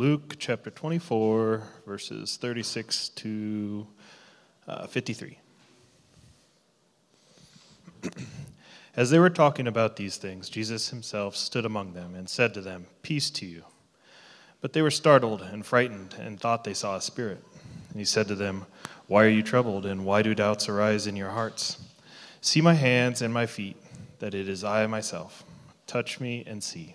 Luke chapter 24, verses 36 to uh, 53. As they were talking about these things, Jesus himself stood among them and said to them, Peace to you. But they were startled and frightened and thought they saw a spirit. And he said to them, Why are you troubled, and why do doubts arise in your hearts? See my hands and my feet, that it is I myself. Touch me and see.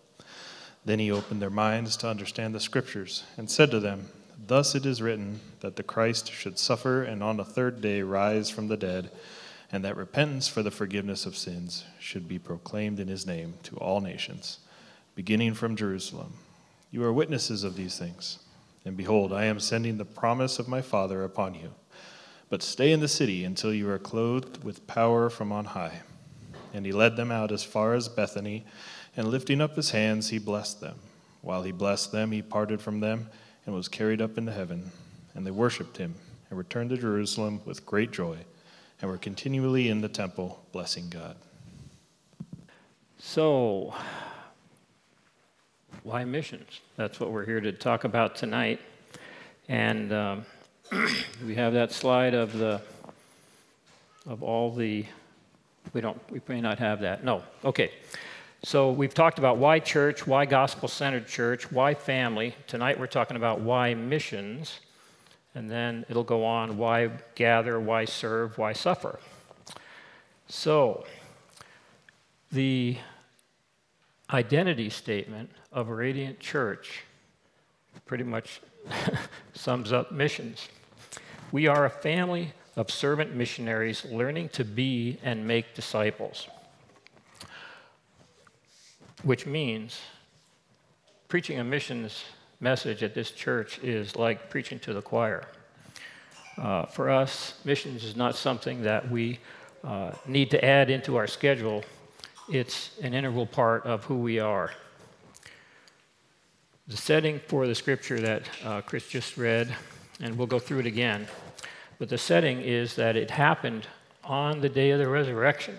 Then he opened their minds to understand the scriptures and said to them, Thus it is written that the Christ should suffer and on the third day rise from the dead, and that repentance for the forgiveness of sins should be proclaimed in his name to all nations, beginning from Jerusalem. You are witnesses of these things. And behold, I am sending the promise of my Father upon you. But stay in the city until you are clothed with power from on high. And he led them out as far as Bethany and lifting up his hands, he blessed them. While he blessed them, he parted from them and was carried up into heaven. And they worshipped him and returned to Jerusalem with great joy and were continually in the temple blessing God. So, why missions? That's what we're here to talk about tonight. And um, we have that slide of the of all the. We don't. We may not have that. No. Okay. So we've talked about why church, why gospel centered church, why family. Tonight we're talking about why missions. And then it'll go on why gather, why serve, why suffer. So the identity statement of a radiant church pretty much sums up missions. We are a family of servant missionaries learning to be and make disciples which means preaching a missions message at this church is like preaching to the choir. Uh, for us, missions is not something that we uh, need to add into our schedule, it's an integral part of who we are. The setting for the scripture that uh, Chris just read, and we'll go through it again, but the setting is that it happened on the day of the resurrection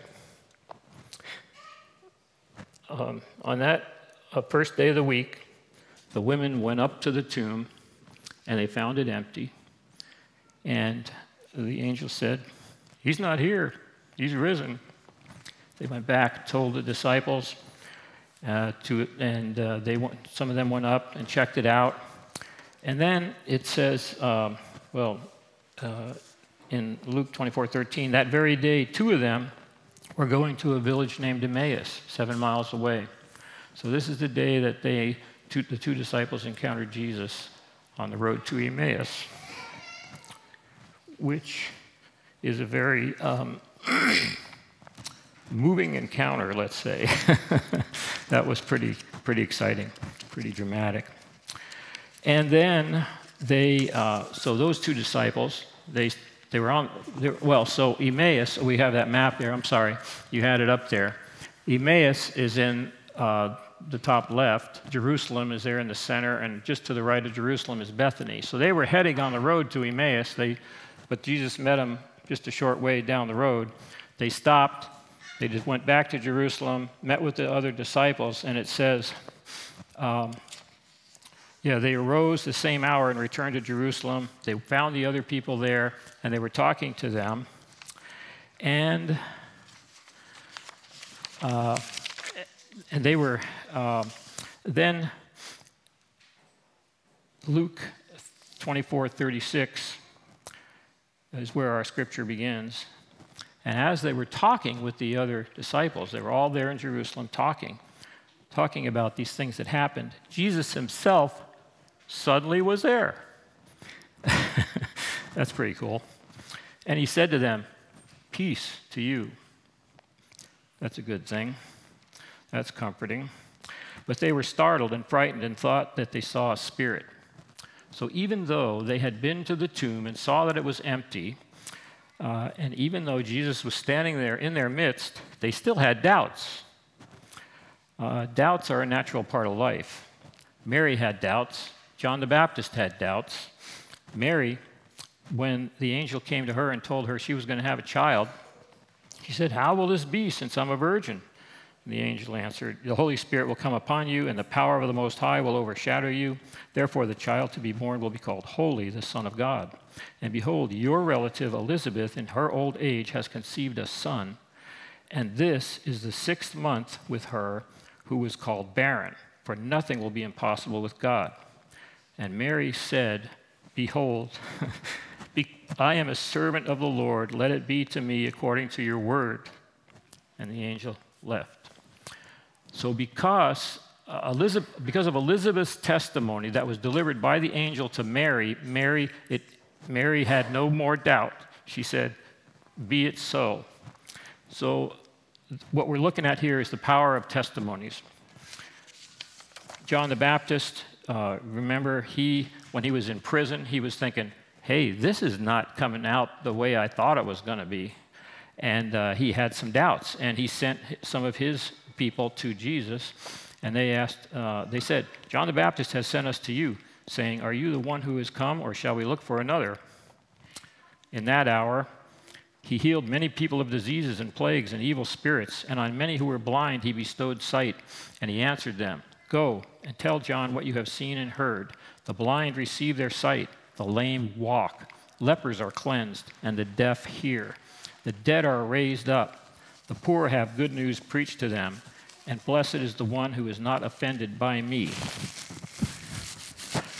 um, on that uh, first day of the week, the women went up to the tomb and they found it empty. And the angel said, He's not here, he's risen. They went back, told the disciples, uh, to, and uh, they went, some of them went up and checked it out. And then it says, um, well, uh, in Luke 24 13, that very day, two of them were going to a village named Emmaus, seven miles away. So this is the day that they, two, the two disciples encountered Jesus on the road to Emmaus, which is a very um, moving encounter, let's say. that was pretty, pretty exciting, pretty dramatic. And then they, uh, so those two disciples, they they were on, they well, so Emmaus, we have that map there. I'm sorry, you had it up there. Emmaus is in uh, the top left. Jerusalem is there in the center, and just to the right of Jerusalem is Bethany. So they were heading on the road to Emmaus, they, but Jesus met them just a short way down the road. They stopped, they just went back to Jerusalem, met with the other disciples, and it says, um, yeah, they arose the same hour and returned to Jerusalem. They found the other people there, and they were talking to them. And uh, and they were uh, then Luke 24 36 is where our scripture begins. And as they were talking with the other disciples, they were all there in Jerusalem talking, talking about these things that happened. Jesus himself suddenly was there. That's pretty cool. And he said to them, Peace to you. That's a good thing. That's comforting. But they were startled and frightened and thought that they saw a spirit. So even though they had been to the tomb and saw that it was empty, uh, and even though Jesus was standing there in their midst, they still had doubts. Uh, doubts are a natural part of life. Mary had doubts. John the Baptist had doubts. Mary, when the angel came to her and told her she was going to have a child, she said, How will this be since I'm a virgin? And the angel answered, The Holy Spirit will come upon you, and the power of the Most High will overshadow you. Therefore, the child to be born will be called Holy, the Son of God. And behold, your relative Elizabeth, in her old age, has conceived a son. And this is the sixth month with her who was called barren, for nothing will be impossible with God. And Mary said, Behold, I am a servant of the Lord. Let it be to me according to your word. And the angel left. So, because, uh, Elizabeth, because of Elizabeth's testimony that was delivered by the angel to Mary, Mary, it, Mary had no more doubt. She said, Be it so. So, what we're looking at here is the power of testimonies. John the Baptist, uh, remember, he, when he was in prison, he was thinking, hey, this is not coming out the way I thought it was going to be. And uh, he had some doubts, and he sent some of his people to Jesus, and they asked, uh, they said, John the Baptist has sent us to you, saying, Are you the one who has come, or shall we look for another? In that hour, he healed many people of diseases and plagues and evil spirits, and on many who were blind he bestowed sight. And he answered them, Go and tell John what you have seen and heard. The blind receive their sight, the lame walk, lepers are cleansed, and the deaf hear. The dead are raised up the poor have good news preached to them, and blessed is the one who is not offended by me.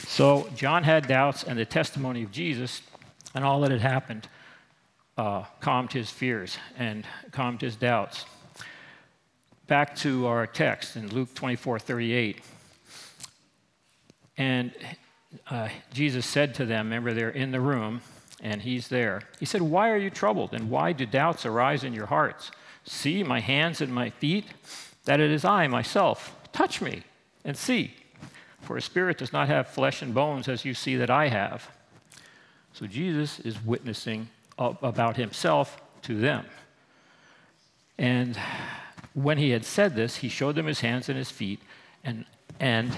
So John had doubts, and the testimony of Jesus and all that had happened uh, calmed his fears and calmed his doubts. Back to our text in Luke 24 38. And uh, Jesus said to them, remember, they're in the room, and he's there. He said, Why are you troubled, and why do doubts arise in your hearts? See my hands and my feet, that it is I myself. Touch me and see. For a spirit does not have flesh and bones as you see that I have. So Jesus is witnessing about himself to them. And when he had said this, he showed them his hands and his feet. And, and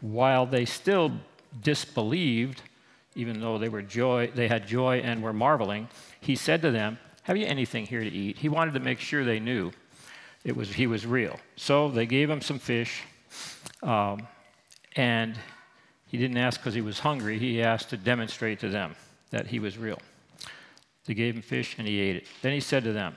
while they still disbelieved, even though they, were joy, they had joy and were marveling, he said to them, have you anything here to eat? He wanted to make sure they knew it was, he was real. So they gave him some fish. Um, and he didn't ask because he was hungry, he asked to demonstrate to them that he was real. They gave him fish and he ate it. Then he said to them,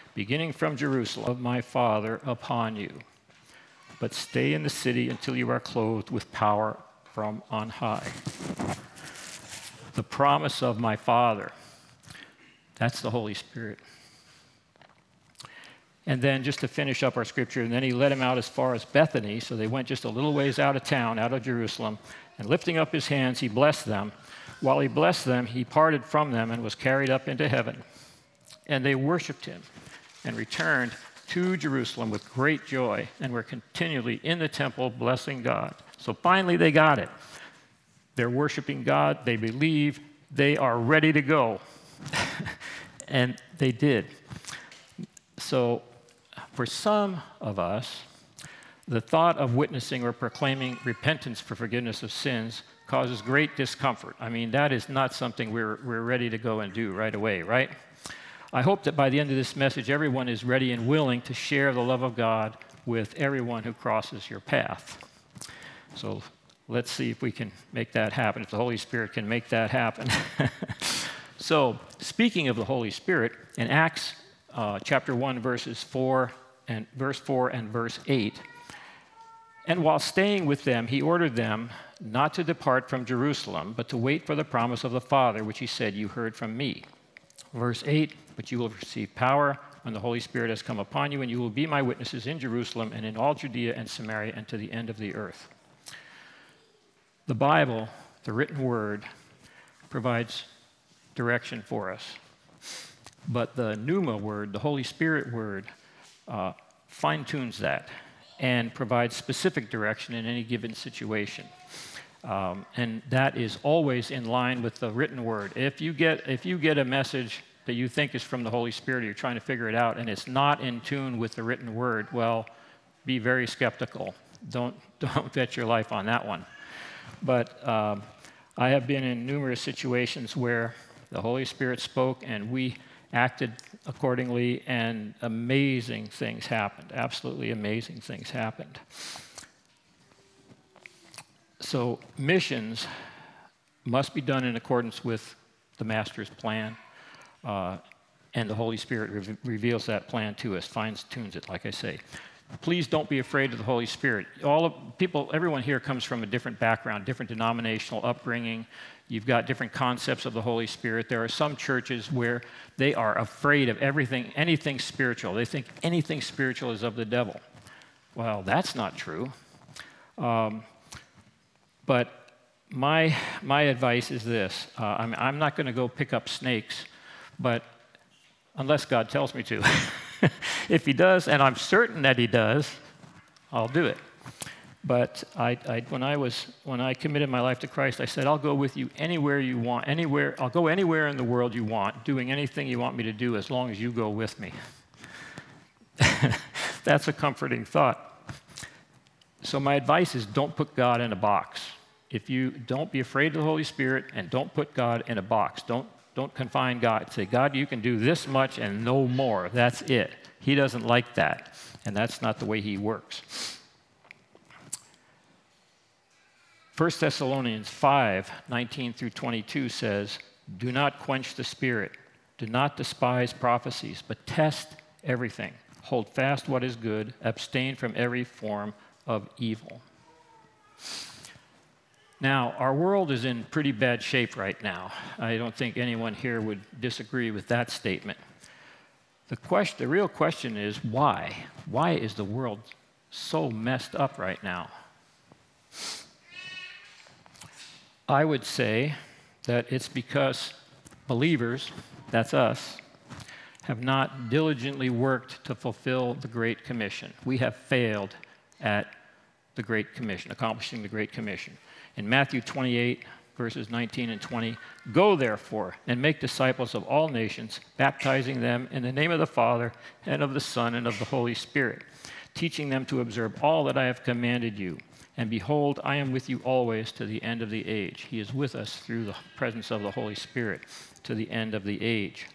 beginning from Jerusalem, of my Father upon you. But stay in the city until you are clothed with power from on high. The promise of my Father that's the Holy Spirit. And then, just to finish up our scripture, and then he led him out as far as Bethany. So they went just a little ways out of town, out of Jerusalem. And lifting up his hands, he blessed them. While he blessed them, he parted from them and was carried up into heaven. And they worshiped him and returned to Jerusalem with great joy and were continually in the temple blessing God. So finally, they got it. They're worshiping God, they believe, they are ready to go. and they did. So, for some of us, the thought of witnessing or proclaiming repentance for forgiveness of sins causes great discomfort. I mean, that is not something we're, we're ready to go and do right away, right? I hope that by the end of this message, everyone is ready and willing to share the love of God with everyone who crosses your path. So let's see if we can make that happen, if the Holy Spirit can make that happen. So, speaking of the Holy Spirit, in Acts uh, chapter 1, verses 4 and verse 4 and verse 8, And while staying with them, he ordered them not to depart from Jerusalem, but to wait for the promise of the Father, which he said, You heard from me. Verse 8 But you will receive power when the Holy Spirit has come upon you, and you will be my witnesses in Jerusalem and in all Judea and Samaria and to the end of the earth. The Bible, the written word, provides direction for us. But the pneuma word, the Holy Spirit word, uh, fine tunes that and provides specific direction in any given situation. Um, and that is always in line with the written word. If you get, if you get a message that you think is from the Holy Spirit, or you're trying to figure it out, and it's not in tune with the written word, well, be very skeptical. Don't, don't bet your life on that one. But um, I have been in numerous situations where the Holy Spirit spoke and we acted accordingly, and amazing things happened. Absolutely amazing things happened. So, missions must be done in accordance with the Master's plan, uh, and the Holy Spirit re- reveals that plan to us, fines tunes it, like I say. Please don't be afraid of the Holy Spirit. All of, people, everyone here comes from a different background, different denominational upbringing. You've got different concepts of the Holy Spirit. There are some churches where they are afraid of everything, anything spiritual. They think anything spiritual is of the devil. Well, that's not true. Um, but my, my advice is this uh, I'm, I'm not going to go pick up snakes, but unless God tells me to. if He does, and I'm certain that He does, I'll do it. But I, I, when, I was, when I committed my life to Christ, I said, I'll go with you anywhere you want, anywhere, I'll go anywhere in the world you want, doing anything you want me to do as long as you go with me. That's a comforting thought. So, my advice is don't put God in a box. If you don't be afraid of the Holy Spirit and don't put God in a box, don't, don't confine God. Say, God, you can do this much and no more. That's it. He doesn't like that, and that's not the way He works. 1 Thessalonians 5 19 through 22 says, Do not quench the spirit, do not despise prophecies, but test everything. Hold fast what is good, abstain from every form of evil. Now, our world is in pretty bad shape right now. I don't think anyone here would disagree with that statement. The, question, the real question is why? Why is the world so messed up right now? I would say that it's because believers, that's us, have not diligently worked to fulfill the Great Commission. We have failed at the Great Commission, accomplishing the Great Commission. In Matthew 28, verses 19 and 20, go therefore and make disciples of all nations, baptizing them in the name of the Father and of the Son and of the Holy Spirit, teaching them to observe all that I have commanded you. And behold, I am with you always to the end of the age. He is with us through the presence of the Holy Spirit to the end of the age.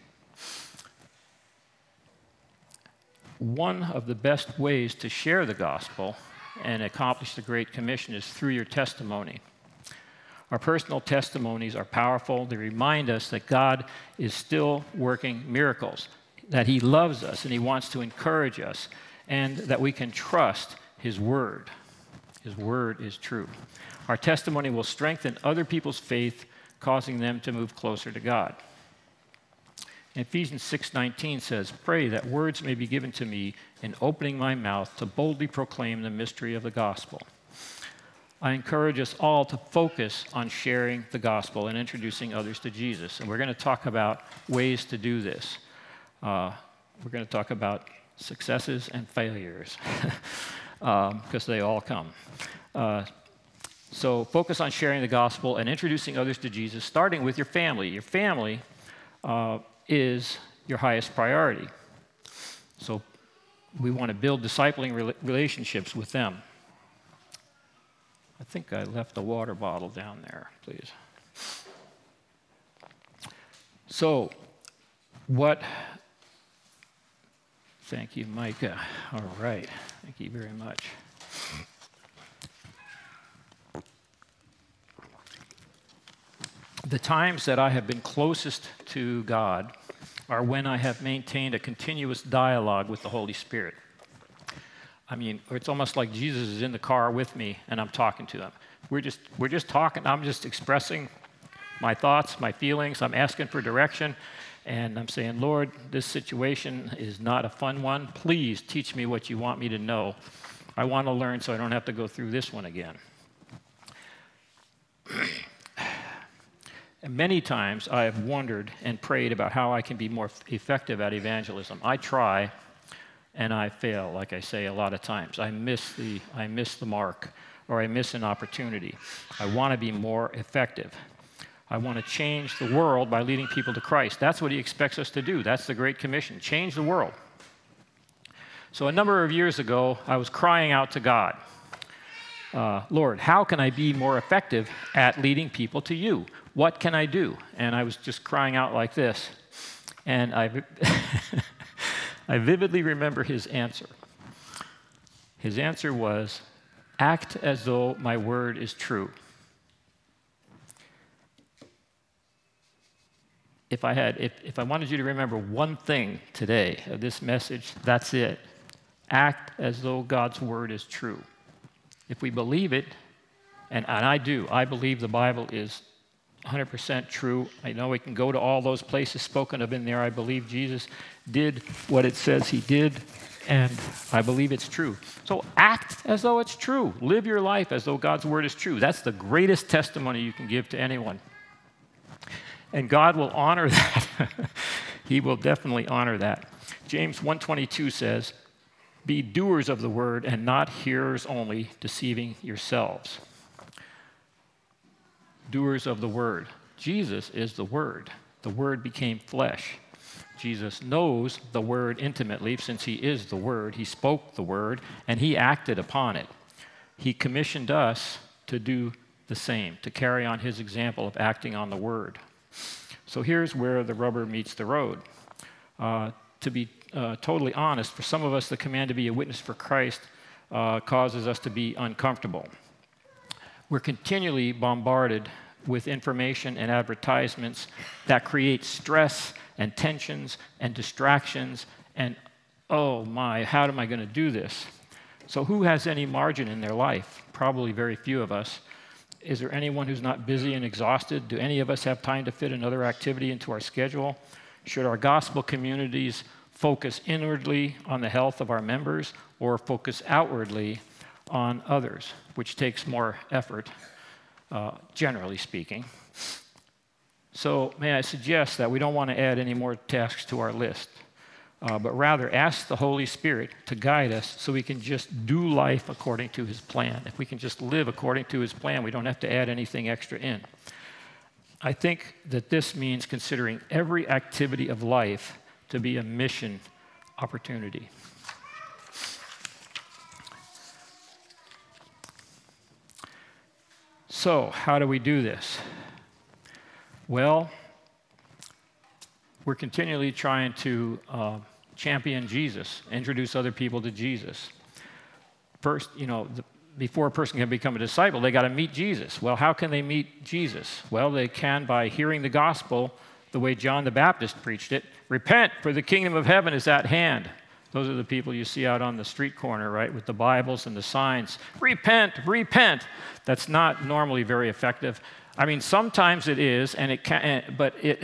One of the best ways to share the gospel and accomplish the Great Commission is through your testimony. Our personal testimonies are powerful. They remind us that God is still working miracles, that He loves us and He wants to encourage us, and that we can trust His Word. His word is true. Our testimony will strengthen other people's faith, causing them to move closer to God. Ephesians 6:19 says, "Pray that words may be given to me in opening my mouth to boldly proclaim the mystery of the gospel." I encourage us all to focus on sharing the gospel and introducing others to Jesus. And we're going to talk about ways to do this. Uh, we're going to talk about successes and failures. because um, they all come. Uh, so focus on sharing the gospel and introducing others to Jesus, starting with your family. Your family uh, is your highest priority. So we want to build discipling relationships with them. I think I left the water bottle down there, please. So, what Thank you, Micah. All right. Thank you very much. The times that I have been closest to God are when I have maintained a continuous dialogue with the Holy Spirit. I mean, it's almost like Jesus is in the car with me and I'm talking to him. We're just, we're just talking. I'm just expressing my thoughts, my feelings. I'm asking for direction. And I'm saying, Lord, this situation is not a fun one. Please teach me what you want me to know. I want to learn so I don't have to go through this one again. many times I have wondered and prayed about how I can be more effective at evangelism. I try and I fail, like I say a lot of times. I miss the, I miss the mark or I miss an opportunity. I want to be more effective. I want to change the world by leading people to Christ. That's what he expects us to do. That's the Great Commission change the world. So, a number of years ago, I was crying out to God uh, Lord, how can I be more effective at leading people to you? What can I do? And I was just crying out like this. And I, I vividly remember his answer. His answer was, Act as though my word is true. if I had, if, if I wanted you to remember one thing today of this message, that's it. Act as though God's word is true. If we believe it, and, and I do, I believe the Bible is 100% true. I know we can go to all those places spoken of in there. I believe Jesus did what it says he did, and I believe it's true. So act as though it's true. Live your life as though God's word is true. That's the greatest testimony you can give to anyone. And God will honor that. he will definitely honor that. James 122 says, "Be doers of the word and not hearers only, deceiving yourselves." Doers of the word. Jesus is the word. The word became flesh. Jesus knows the word intimately since he is the word. He spoke the word and he acted upon it. He commissioned us to do the same, to carry on his example of acting on the word. So here's where the rubber meets the road. Uh, to be uh, totally honest, for some of us, the command to be a witness for Christ uh, causes us to be uncomfortable. We're continually bombarded with information and advertisements that create stress and tensions and distractions and, oh my, how am I going to do this? So, who has any margin in their life? Probably very few of us. Is there anyone who's not busy and exhausted? Do any of us have time to fit another activity into our schedule? Should our gospel communities focus inwardly on the health of our members or focus outwardly on others, which takes more effort, uh, generally speaking? So, may I suggest that we don't want to add any more tasks to our list uh, but rather ask the Holy Spirit to guide us so we can just do life according to His plan. If we can just live according to His plan, we don't have to add anything extra in. I think that this means considering every activity of life to be a mission opportunity. So, how do we do this? Well, we're continually trying to uh, champion Jesus, introduce other people to Jesus. First, you know, the, before a person can become a disciple, they got to meet Jesus. Well, how can they meet Jesus? Well, they can by hearing the gospel the way John the Baptist preached it Repent, for the kingdom of heaven is at hand. Those are the people you see out on the street corner, right, with the Bibles and the signs. Repent, repent. That's not normally very effective. I mean, sometimes it is, and it can, but it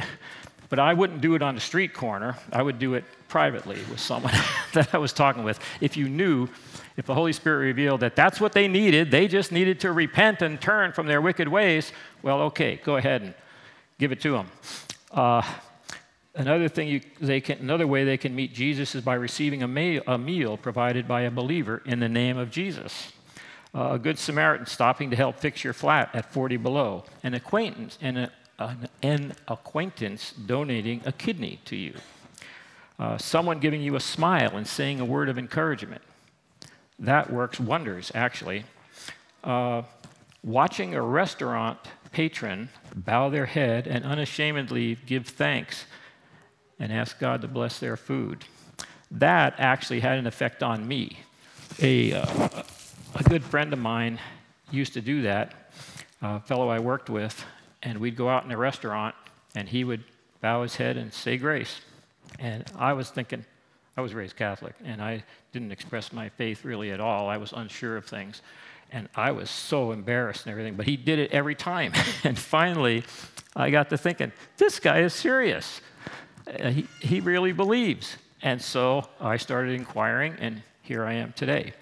but I wouldn't do it on the street corner. I would do it privately with someone that I was talking with. If you knew, if the Holy Spirit revealed that that's what they needed, they just needed to repent and turn from their wicked ways, well, okay, go ahead and give it to them. Uh, another thing you, they can, another way they can meet Jesus is by receiving a, meal, a meal provided by a believer in the name of Jesus. Uh, a good Samaritan stopping to help fix your flat at 40 below, an acquaintance, and a, an, an acquaintance donating a kidney to you, uh, someone giving you a smile and saying a word of encouragement. That works wonders, actually. Uh, watching a restaurant patron bow their head and unashamedly give thanks and ask God to bless their food. That actually had an effect on me. A, uh, a good friend of mine used to do that, a fellow I worked with, and we'd go out in a restaurant, and he would bow his head and say grace. And I was thinking, I was raised Catholic, and I didn't express my faith really at all. I was unsure of things. And I was so embarrassed and everything, but he did it every time. and finally, I got to thinking, this guy is serious. Uh, he, he really believes. And so I started inquiring, and here I am today.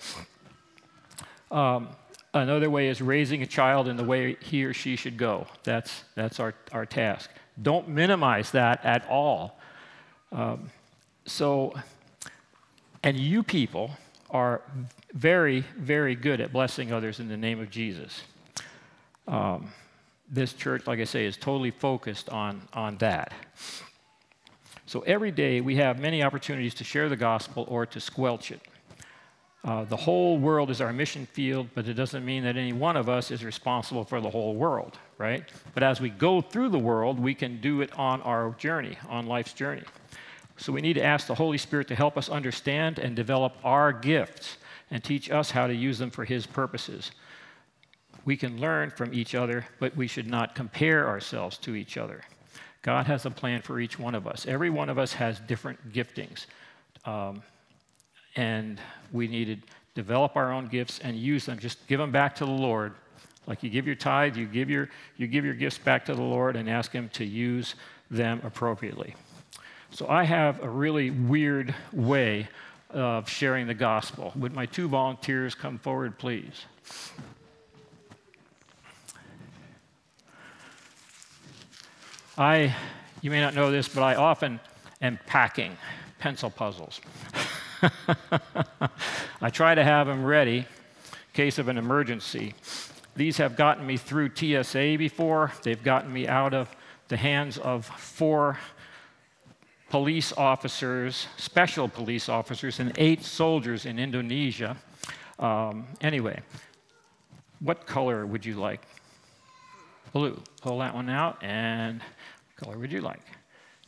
Um, another way is raising a child in the way he or she should go. That's, that's our, our task. Don't minimize that at all. Um, so, and you people are very, very good at blessing others in the name of Jesus. Um, this church, like I say, is totally focused on, on that. So every day we have many opportunities to share the gospel or to squelch it. Uh, the whole world is our mission field, but it doesn't mean that any one of us is responsible for the whole world, right? But as we go through the world, we can do it on our journey, on life's journey. So we need to ask the Holy Spirit to help us understand and develop our gifts and teach us how to use them for His purposes. We can learn from each other, but we should not compare ourselves to each other. God has a plan for each one of us. Every one of us has different giftings. Um, and we need to develop our own gifts and use them. Just give them back to the Lord. Like you give your tithe, you give your, you give your gifts back to the Lord and ask Him to use them appropriately. So I have a really weird way of sharing the gospel. Would my two volunteers come forward, please? I, you may not know this, but I often am packing pencil puzzles. I try to have them ready in case of an emergency. These have gotten me through TSA before. They've gotten me out of the hands of four police officers, special police officers, and eight soldiers in Indonesia. Um, anyway, what color would you like? Blue. Pull that one out. And color would you like?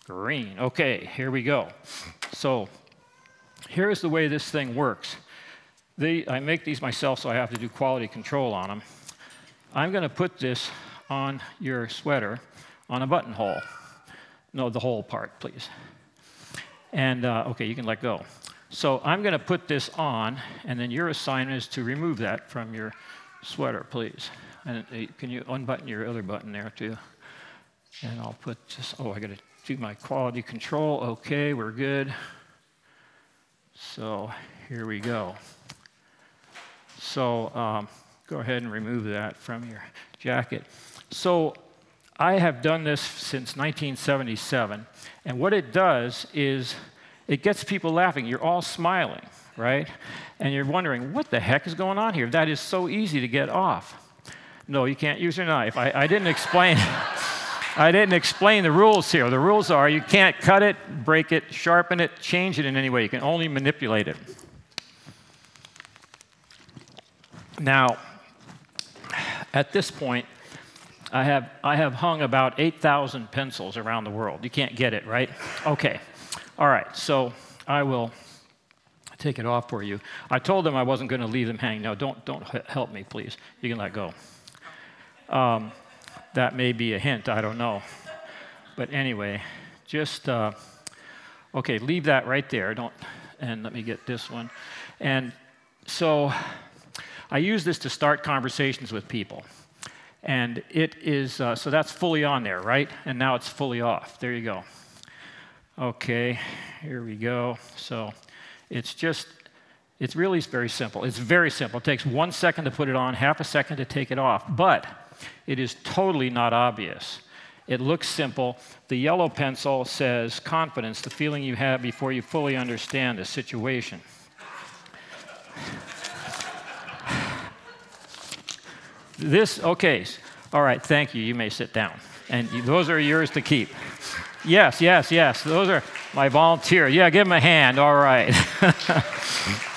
Green. Okay, here we go. So here's the way this thing works. I make these myself, so I have to do quality control on them. I'm going to put this on your sweater on a buttonhole. No, the whole part, please. And uh, okay, you can let go. So I'm going to put this on, and then your assignment is to remove that from your sweater, please. And uh, can you unbutton your other button there, too? And I'll put this, oh, I got to do my quality control. Okay, we're good. So here we go. So um, go ahead and remove that from your jacket. So I have done this since 1977, and what it does is it gets people laughing. You're all smiling, right? And you're wondering, what the heck is going on here? That is so easy to get off. No, you can't use your knife. I, I didn't explain. I didn't explain the rules here. The rules are you can't cut it, break it, sharpen it, change it in any way. You can only manipulate it. Now, at this point, I have, I have hung about 8,000 pencils around the world. You can't get it, right? Okay. All right. So I will take it off for you. I told them I wasn't going to leave them hanging. No, don't, don't help me, please. You can let go. Um, that may be a hint, I don't know. But anyway, just, uh, okay, leave that right there. Don't, and let me get this one. And so I use this to start conversations with people. And it is, uh, so that's fully on there, right? And now it's fully off. There you go. Okay, here we go. So it's just, it's really very simple. It's very simple. It takes one second to put it on, half a second to take it off. But it is totally not obvious. It looks simple. The yellow pencil says confidence, the feeling you have before you fully understand a situation. This, okay, all right, thank you. You may sit down. And those are yours to keep. Yes, yes, yes. Those are my volunteer. Yeah, give him a hand. All right.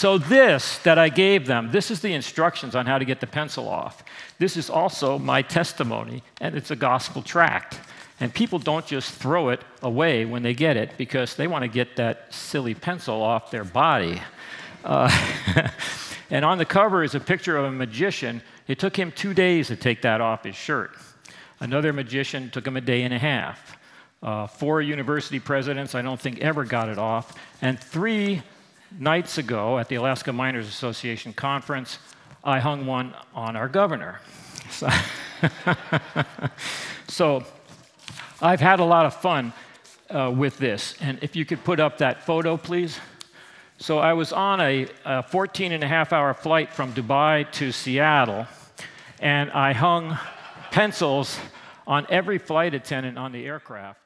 So, this that I gave them, this is the instructions on how to get the pencil off. This is also my testimony, and it's a gospel tract. And people don't just throw it away when they get it because they want to get that silly pencil off their body. Uh, and on the cover is a picture of a magician. It took him two days to take that off his shirt. Another magician took him a day and a half. Uh, four university presidents, I don't think, ever got it off. And three nights ago at the Alaska Miners Association conference, I hung one on our governor. So, so I've had a lot of fun uh, with this. And if you could put up that photo, please. So I was on a, a 14 and a half hour flight from Dubai to Seattle, and I hung pencils on every flight attendant on the aircraft.